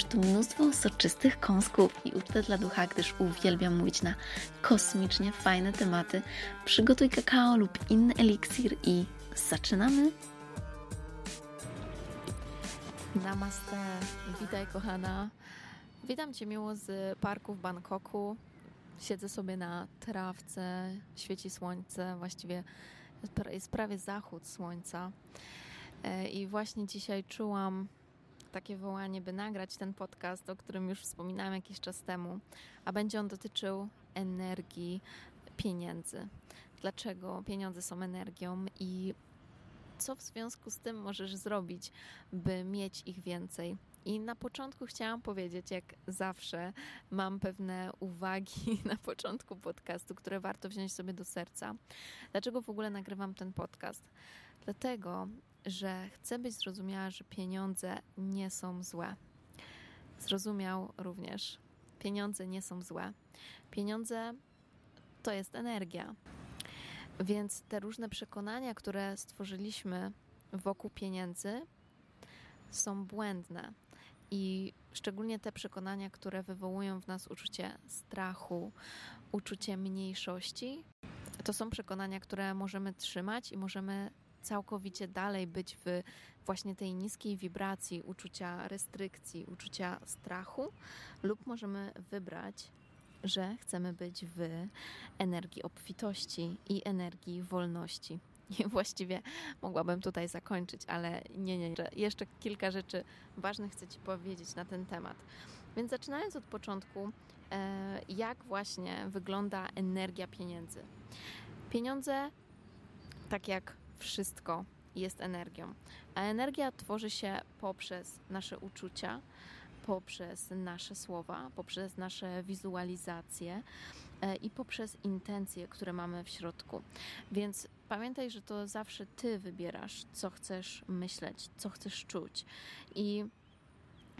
Znajdziesz tu mnóstwo soczystych kąsków i ucztę dla ducha, gdyż uwielbiam mówić na kosmicznie fajne tematy. Przygotuj kakao lub inny eliksir i zaczynamy! Namaste, witaj kochana. Witam Cię miło z parku w Bangkoku. Siedzę sobie na trawce, świeci słońce, właściwie jest prawie zachód słońca. E, I właśnie dzisiaj czułam takie wołanie, by nagrać ten podcast, o którym już wspominałam jakiś czas temu, a będzie on dotyczył energii pieniędzy. Dlaczego pieniądze są energią i co w związku z tym możesz zrobić, by mieć ich więcej? I na początku chciałam powiedzieć, jak zawsze, mam pewne uwagi na początku podcastu, które warto wziąć sobie do serca. Dlaczego w ogóle nagrywam ten podcast? Dlatego, że chcę być zrozumiała, że pieniądze nie są złe. Zrozumiał również, pieniądze nie są złe. Pieniądze to jest energia. Więc te różne przekonania, które stworzyliśmy wokół pieniędzy, są błędne. I szczególnie te przekonania, które wywołują w nas uczucie strachu, uczucie mniejszości, to są przekonania, które możemy trzymać i możemy całkowicie dalej być w właśnie tej niskiej wibracji uczucia restrykcji, uczucia strachu, lub możemy wybrać, że chcemy być w energii obfitości i energii wolności. I właściwie mogłabym tutaj zakończyć, ale nie, nie, jeszcze kilka rzeczy ważnych chcę Ci powiedzieć na ten temat. Więc zaczynając od początku, e, jak właśnie wygląda energia pieniędzy. Pieniądze, tak jak wszystko jest energią. A energia tworzy się poprzez nasze uczucia, poprzez nasze słowa, poprzez nasze wizualizacje e, i poprzez intencje, które mamy w środku. Więc pamiętaj, że to zawsze ty wybierasz, co chcesz myśleć, co chcesz czuć. I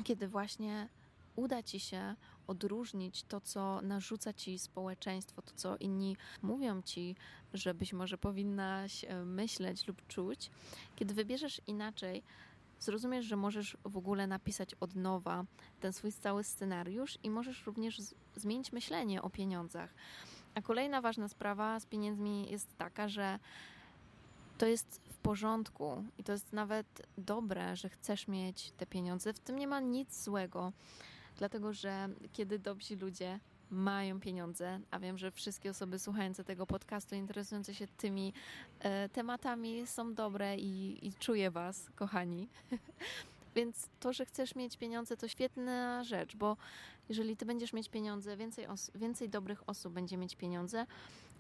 kiedy właśnie uda ci się odróżnić to, co narzuca ci społeczeństwo, to, co inni mówią ci, że być może powinnaś e, myśleć lub czuć, kiedy wybierzesz inaczej, zrozumiesz, że możesz w ogóle napisać od nowa ten swój cały scenariusz i możesz również zmienić myślenie o pieniądzach. A kolejna ważna sprawa z pieniędzmi jest taka, że to jest w porządku i to jest nawet dobre, że chcesz mieć te pieniądze. W tym nie ma nic złego dlatego że kiedy dobrzy ludzie mają pieniądze, a wiem, że wszystkie osoby słuchające tego podcastu, interesujące się tymi e, tematami są dobre i, i czuję Was, kochani. Więc to, że chcesz mieć pieniądze, to świetna rzecz, bo jeżeli Ty będziesz mieć pieniądze, więcej, więcej dobrych osób będzie mieć pieniądze,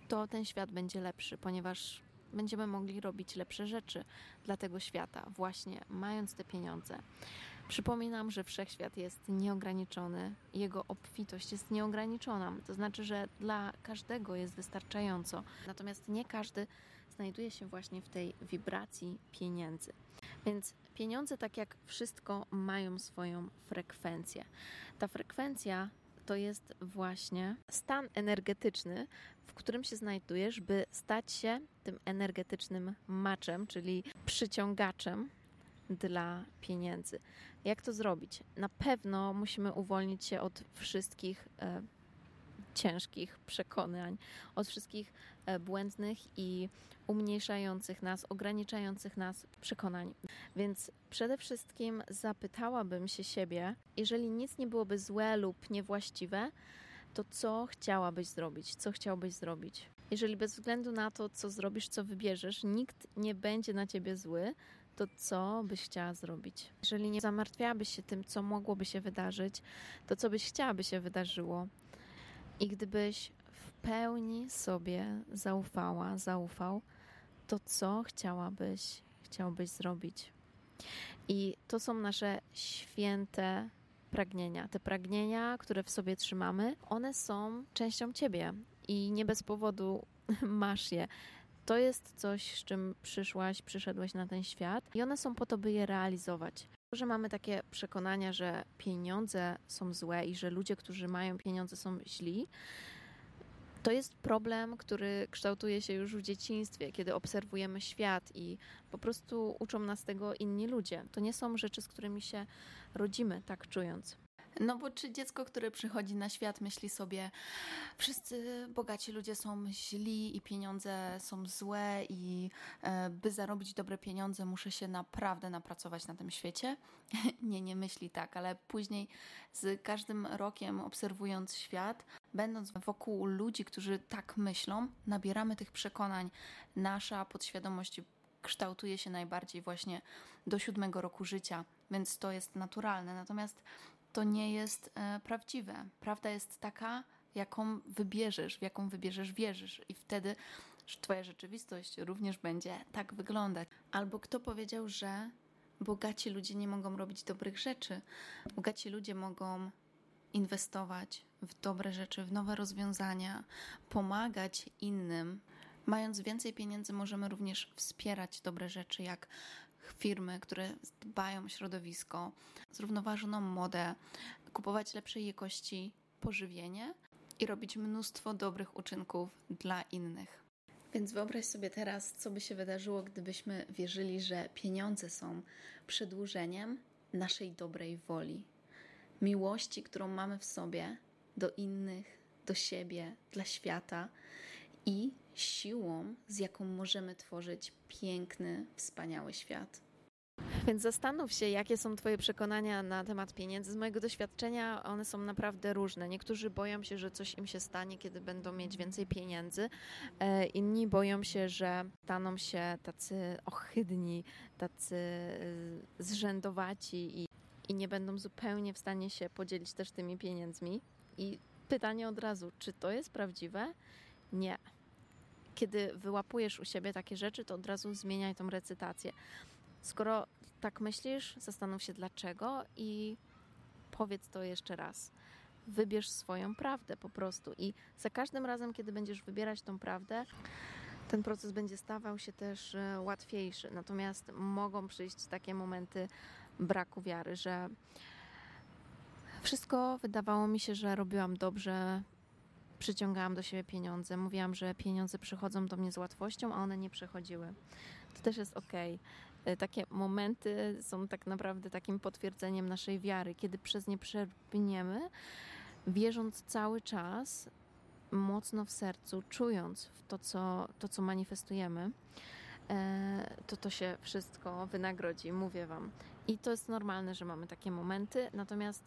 to ten świat będzie lepszy, ponieważ będziemy mogli robić lepsze rzeczy dla tego świata, właśnie mając te pieniądze. Przypominam, że wszechświat jest nieograniczony, jego obfitość jest nieograniczona. To znaczy, że dla każdego jest wystarczająco. Natomiast nie każdy znajduje się właśnie w tej wibracji pieniędzy. Więc pieniądze, tak jak wszystko, mają swoją frekwencję. Ta frekwencja to jest właśnie stan energetyczny, w którym się znajdujesz, by stać się tym energetycznym maczem, czyli przyciągaczem dla pieniędzy. Jak to zrobić? Na pewno musimy uwolnić się od wszystkich e, ciężkich przekonań, od wszystkich e, błędnych i umniejszających nas, ograniczających nas przekonań. Więc przede wszystkim zapytałabym się siebie, jeżeli nic nie byłoby złe lub niewłaściwe, to co chciałabyś zrobić? Co chciałbyś zrobić? Jeżeli bez względu na to, co zrobisz, co wybierzesz, nikt nie będzie na ciebie zły, to co byś chciała zrobić? Jeżeli nie zamartwiałabyś się tym, co mogłoby się wydarzyć, to co byś chciała, by się wydarzyło? I gdybyś w pełni sobie zaufała, zaufał, to co chciałabyś, chciałbyś zrobić? I to są nasze święte pragnienia. Te pragnienia, które w sobie trzymamy, one są częścią ciebie i nie bez powodu masz je. To jest coś, z czym przyszłaś, przyszedłeś na ten świat i one są po to, by je realizować. To, że mamy takie przekonania, że pieniądze są złe i że ludzie, którzy mają pieniądze, są źli, to jest problem, który kształtuje się już w dzieciństwie, kiedy obserwujemy świat i po prostu uczą nas tego inni ludzie. To nie są rzeczy, z którymi się rodzimy, tak czując. No bo czy dziecko, które przychodzi na świat, myśli sobie, wszyscy bogaci ludzie są źli i pieniądze są złe i e, by zarobić dobre pieniądze muszę się naprawdę napracować na tym świecie? nie, nie myśli tak, ale później z każdym rokiem obserwując świat, będąc wokół ludzi, którzy tak myślą, nabieramy tych przekonań. Nasza podświadomość kształtuje się najbardziej właśnie do siódmego roku życia, więc to jest naturalne. Natomiast to nie jest e, prawdziwe. Prawda jest taka, jaką wybierzesz, w jaką wybierzesz, wierzysz, i wtedy Twoja rzeczywistość również będzie tak wyglądać. Albo kto powiedział, że bogaci ludzie nie mogą robić dobrych rzeczy? Bogaci ludzie mogą inwestować w dobre rzeczy, w nowe rozwiązania, pomagać innym. Mając więcej pieniędzy, możemy również wspierać dobre rzeczy, jak firmy, które dbają o środowisko, zrównoważoną modę, kupować lepszej jakości pożywienie i robić mnóstwo dobrych uczynków dla innych. Więc wyobraź sobie teraz, co by się wydarzyło, gdybyśmy wierzyli, że pieniądze są przedłużeniem naszej dobrej woli, miłości, którą mamy w sobie do innych, do siebie, dla świata i siłą, z jaką możemy tworzyć piękny, wspaniały świat. Więc zastanów się, jakie są Twoje przekonania na temat pieniędzy. Z mojego doświadczenia one są naprawdę różne. Niektórzy boją się, że coś im się stanie, kiedy będą mieć więcej pieniędzy. E, inni boją się, że staną się tacy ohydni, tacy e, zrzędowaci i, i nie będą zupełnie w stanie się podzielić też tymi pieniędzmi. I pytanie od razu, czy to jest prawdziwe? Nie kiedy wyłapujesz u siebie takie rzeczy, to od razu zmieniaj tą recytację. Skoro tak myślisz, zastanów się dlaczego i powiedz to jeszcze raz. Wybierz swoją prawdę po prostu i za każdym razem, kiedy będziesz wybierać tą prawdę, ten proces będzie stawał się też e, łatwiejszy. Natomiast mogą przyjść takie momenty braku wiary, że wszystko wydawało mi się, że robiłam dobrze, przyciągałam do siebie pieniądze, mówiłam, że pieniądze przychodzą do mnie z łatwością, a one nie przychodziły. To też jest ok. E, takie momenty są tak naprawdę takim potwierdzeniem naszej wiary, kiedy przez nie przebrniemy, wierząc cały czas, mocno w sercu, czując w to, co, to, co manifestujemy, e, to to się wszystko wynagrodzi, mówię Wam. I to jest normalne, że mamy takie momenty, natomiast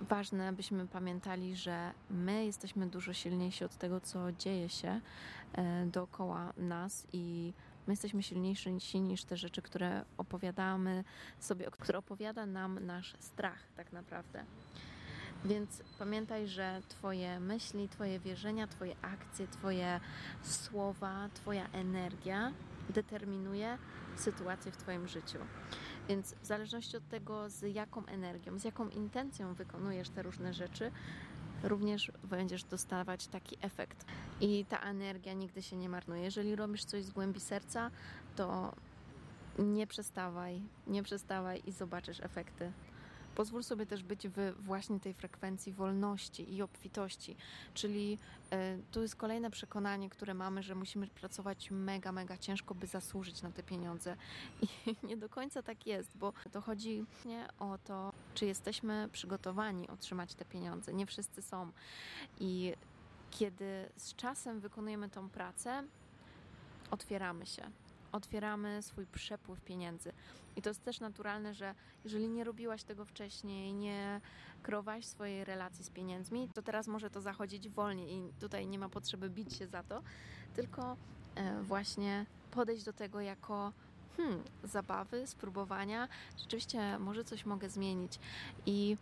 ważne, byśmy pamiętali, że my jesteśmy dużo silniejsi od tego, co dzieje się e, dookoła nas i my jesteśmy silniejsi niż te rzeczy, które opowiadamy sobie, które opowiada nam nasz strach tak naprawdę. Więc pamiętaj, że Twoje myśli, Twoje wierzenia, Twoje akcje, Twoje słowa, Twoja energia determinuje sytuację w Twoim życiu. Więc w zależności od tego, z jaką energią, z jaką intencją wykonujesz te różne rzeczy, również będziesz dostawać taki efekt. I ta energia nigdy się nie marnuje. Jeżeli robisz coś z głębi serca, to nie przestawaj, nie przestawaj i zobaczysz efekty. Pozwól sobie też być w właśnie tej frekwencji wolności i obfitości, czyli y, to jest kolejne przekonanie, które mamy, że musimy pracować mega, mega ciężko, by zasłużyć na te pieniądze. I nie do końca tak jest, bo to chodzi nie o to, czy jesteśmy przygotowani otrzymać te pieniądze. Nie wszyscy są. I kiedy z czasem wykonujemy tą pracę, otwieramy się otwieramy swój przepływ pieniędzy. I to jest też naturalne, że jeżeli nie robiłaś tego wcześniej, nie kreowałaś swojej relacji z pieniędzmi, to teraz może to zachodzić wolniej i tutaj nie ma potrzeby bić się za to, tylko e, właśnie podejść do tego jako hmm, zabawy, spróbowania. Rzeczywiście może coś mogę zmienić i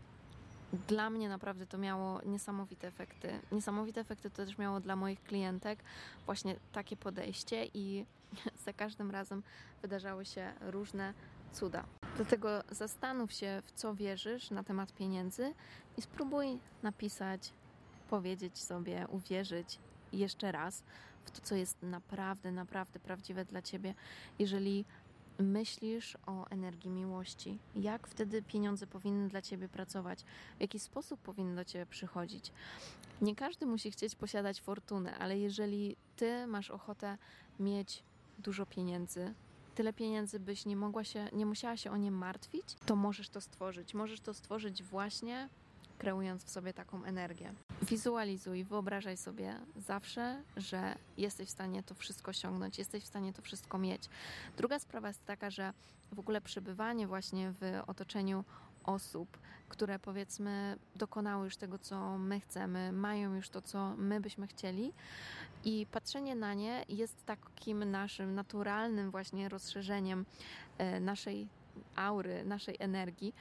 dla mnie naprawdę to miało niesamowite efekty. Niesamowite efekty to też miało dla moich klientek właśnie takie podejście i za każdym razem wydarzały się różne cuda. Dlatego zastanów się, w co wierzysz na temat pieniędzy i spróbuj napisać, powiedzieć sobie, uwierzyć jeszcze raz w to, co jest naprawdę, naprawdę prawdziwe dla ciebie. Jeżeli myślisz o energii miłości, jak wtedy pieniądze powinny dla ciebie pracować, w jaki sposób powinny do ciebie przychodzić. Nie każdy musi chcieć posiadać fortunę, ale jeżeli ty masz ochotę mieć dużo pieniędzy, tyle pieniędzy, byś nie mogła się, nie musiała się o nie martwić, to możesz to stworzyć. Możesz to stworzyć właśnie kreując w sobie taką energię. Wizualizuj, wyobrażaj sobie zawsze, że jesteś w stanie to wszystko osiągnąć, jesteś w stanie to wszystko mieć. Druga sprawa jest taka, że w ogóle przebywanie właśnie w otoczeniu osób, które powiedzmy dokonały już tego, co my chcemy, mają już to, co my byśmy chcieli, i patrzenie na nie jest takim naszym naturalnym właśnie rozszerzeniem e, naszej aury, naszej energii.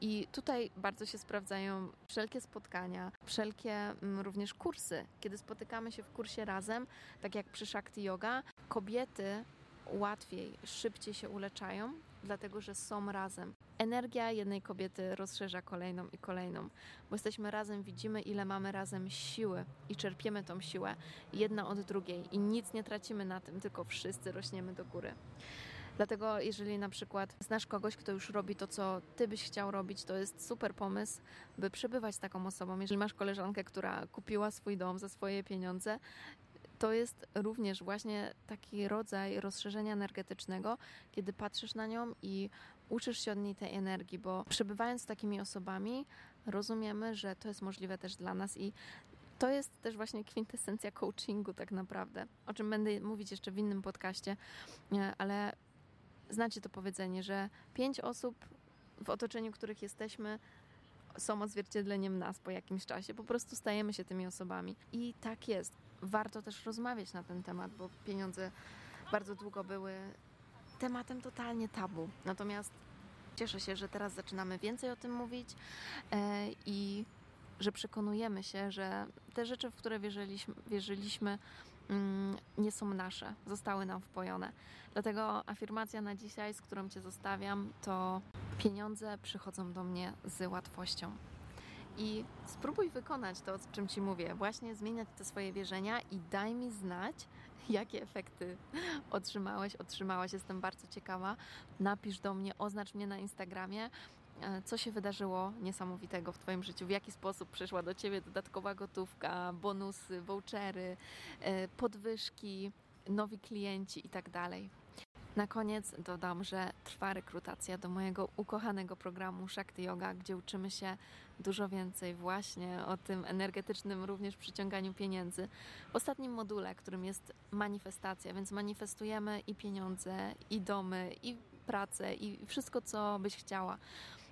I tutaj bardzo się sprawdzają wszelkie spotkania, wszelkie mm, również kursy. Kiedy spotykamy się w kursie razem, tak jak przy Shakti Yoga, kobiety łatwiej, szybciej się uleczają, dlatego że są razem. Energia jednej kobiety rozszerza kolejną i kolejną, bo jesteśmy razem, widzimy, ile mamy razem siły i czerpiemy tą siłę jedna od drugiej i nic nie tracimy na tym, tylko wszyscy rośniemy do góry. Dlatego, jeżeli na przykład znasz kogoś, kto już robi to, co ty byś chciał robić, to jest super pomysł, by przebywać z taką osobą. Jeżeli masz koleżankę, która kupiła swój dom za swoje pieniądze, to jest również właśnie taki rodzaj rozszerzenia energetycznego, kiedy patrzysz na nią i uczysz się od niej tej energii, bo przebywając z takimi osobami, rozumiemy, że to jest możliwe też dla nas i to jest też właśnie kwintesencja coachingu, tak naprawdę, o czym będę mówić jeszcze w innym podcaście, ale znacie to powiedzenie, że pięć osób w otoczeniu, których jesteśmy, są odzwierciedleniem nas po jakimś czasie. Po prostu stajemy się tymi osobami. I tak jest. Warto też rozmawiać na ten temat, bo pieniądze bardzo długo były tematem totalnie tabu. Natomiast cieszę się, że teraz zaczynamy więcej o tym mówić e, i że przekonujemy się, że te rzeczy, w które wierzyliśmy, wierzyliśmy mm, nie są nasze, zostały nam wpojone. Dlatego afirmacja na dzisiaj, z którą Cię zostawiam, to pieniądze przychodzą do mnie z łatwością. I spróbuj wykonać to, o czym Ci mówię. Właśnie zmieniać te swoje wierzenia i daj mi znać, jakie efekty otrzymałeś, otrzymałaś. Jestem bardzo ciekawa. Napisz do mnie, oznacz mnie na Instagramie, co się wydarzyło niesamowitego w Twoim życiu, w jaki sposób przyszła do Ciebie dodatkowa gotówka, bonusy, vouchery, e, podwyżki, nowi klienci i tak. Na koniec dodam, że trwa rekrutacja do mojego ukochanego programu Shakti Yoga, gdzie uczymy się dużo więcej właśnie o tym energetycznym również przyciąganiu pieniędzy. W ostatnim module, którym jest manifestacja, więc manifestujemy i pieniądze, i domy, i pracę, i wszystko, co byś chciała.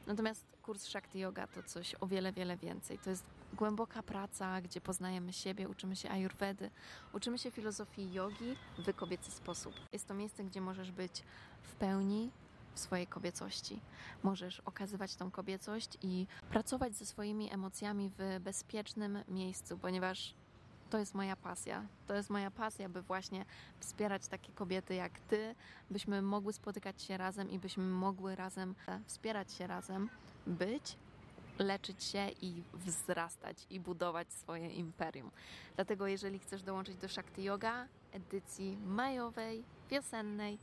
Natomiast kurs Shakti Yoga to coś o wiele, wiele więcej. To jest głęboka praca, gdzie poznajemy siebie, uczymy się ayurvedy, uczymy się filozofii jogi w kobiecy sposób. Jest to miejsce, gdzie możesz być w pełni w swojej kobiecości. Możesz okazywać tą kobiecość i pracować ze swoimi emocjami w bezpiecznym miejscu, ponieważ to jest moja pasja. To jest moja pasja, by właśnie wspierać takie kobiety jak ty, byśmy mogły spotykać się razem i byśmy mogły razem wspierać się razem, być leczyć się i wzrastać i budować swoje imperium. Dlatego jeżeli chcesz dołączyć do Shakti Yoga edycji majowej, wiosennej,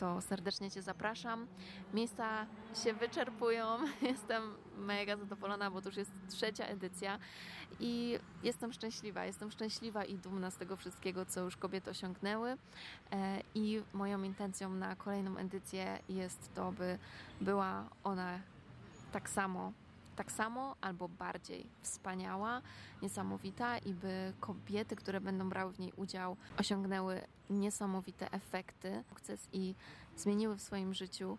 to serdecznie Cię zapraszam. Miejsca się wyczerpują. Jestem mega zadowolona, bo to już jest trzecia edycja i jestem szczęśliwa. Jestem szczęśliwa i dumna z tego wszystkiego, co już kobiety osiągnęły. E, I moją intencją na kolejną edycję jest to, by była ona tak samo tak samo albo bardziej wspaniała, niesamowita i by kobiety, które będą brały w niej udział, osiągnęły niesamowite efekty i zmieniły w swoim życiu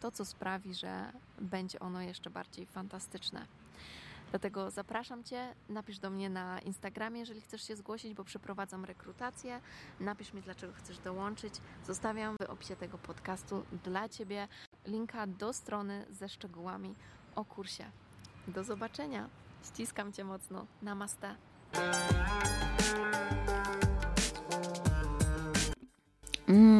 to, co sprawi, że będzie ono jeszcze bardziej fantastyczne. Dlatego zapraszam Cię, napisz do mnie na Instagramie, jeżeli chcesz się zgłosić, bo przeprowadzam rekrutację. Napisz mi, dlaczego chcesz dołączyć. Zostawiam w opisie tego podcastu dla Ciebie linka do strony ze szczegółami o kursie. Do zobaczenia. Ściskam Cię mocno. Namaste. Mm,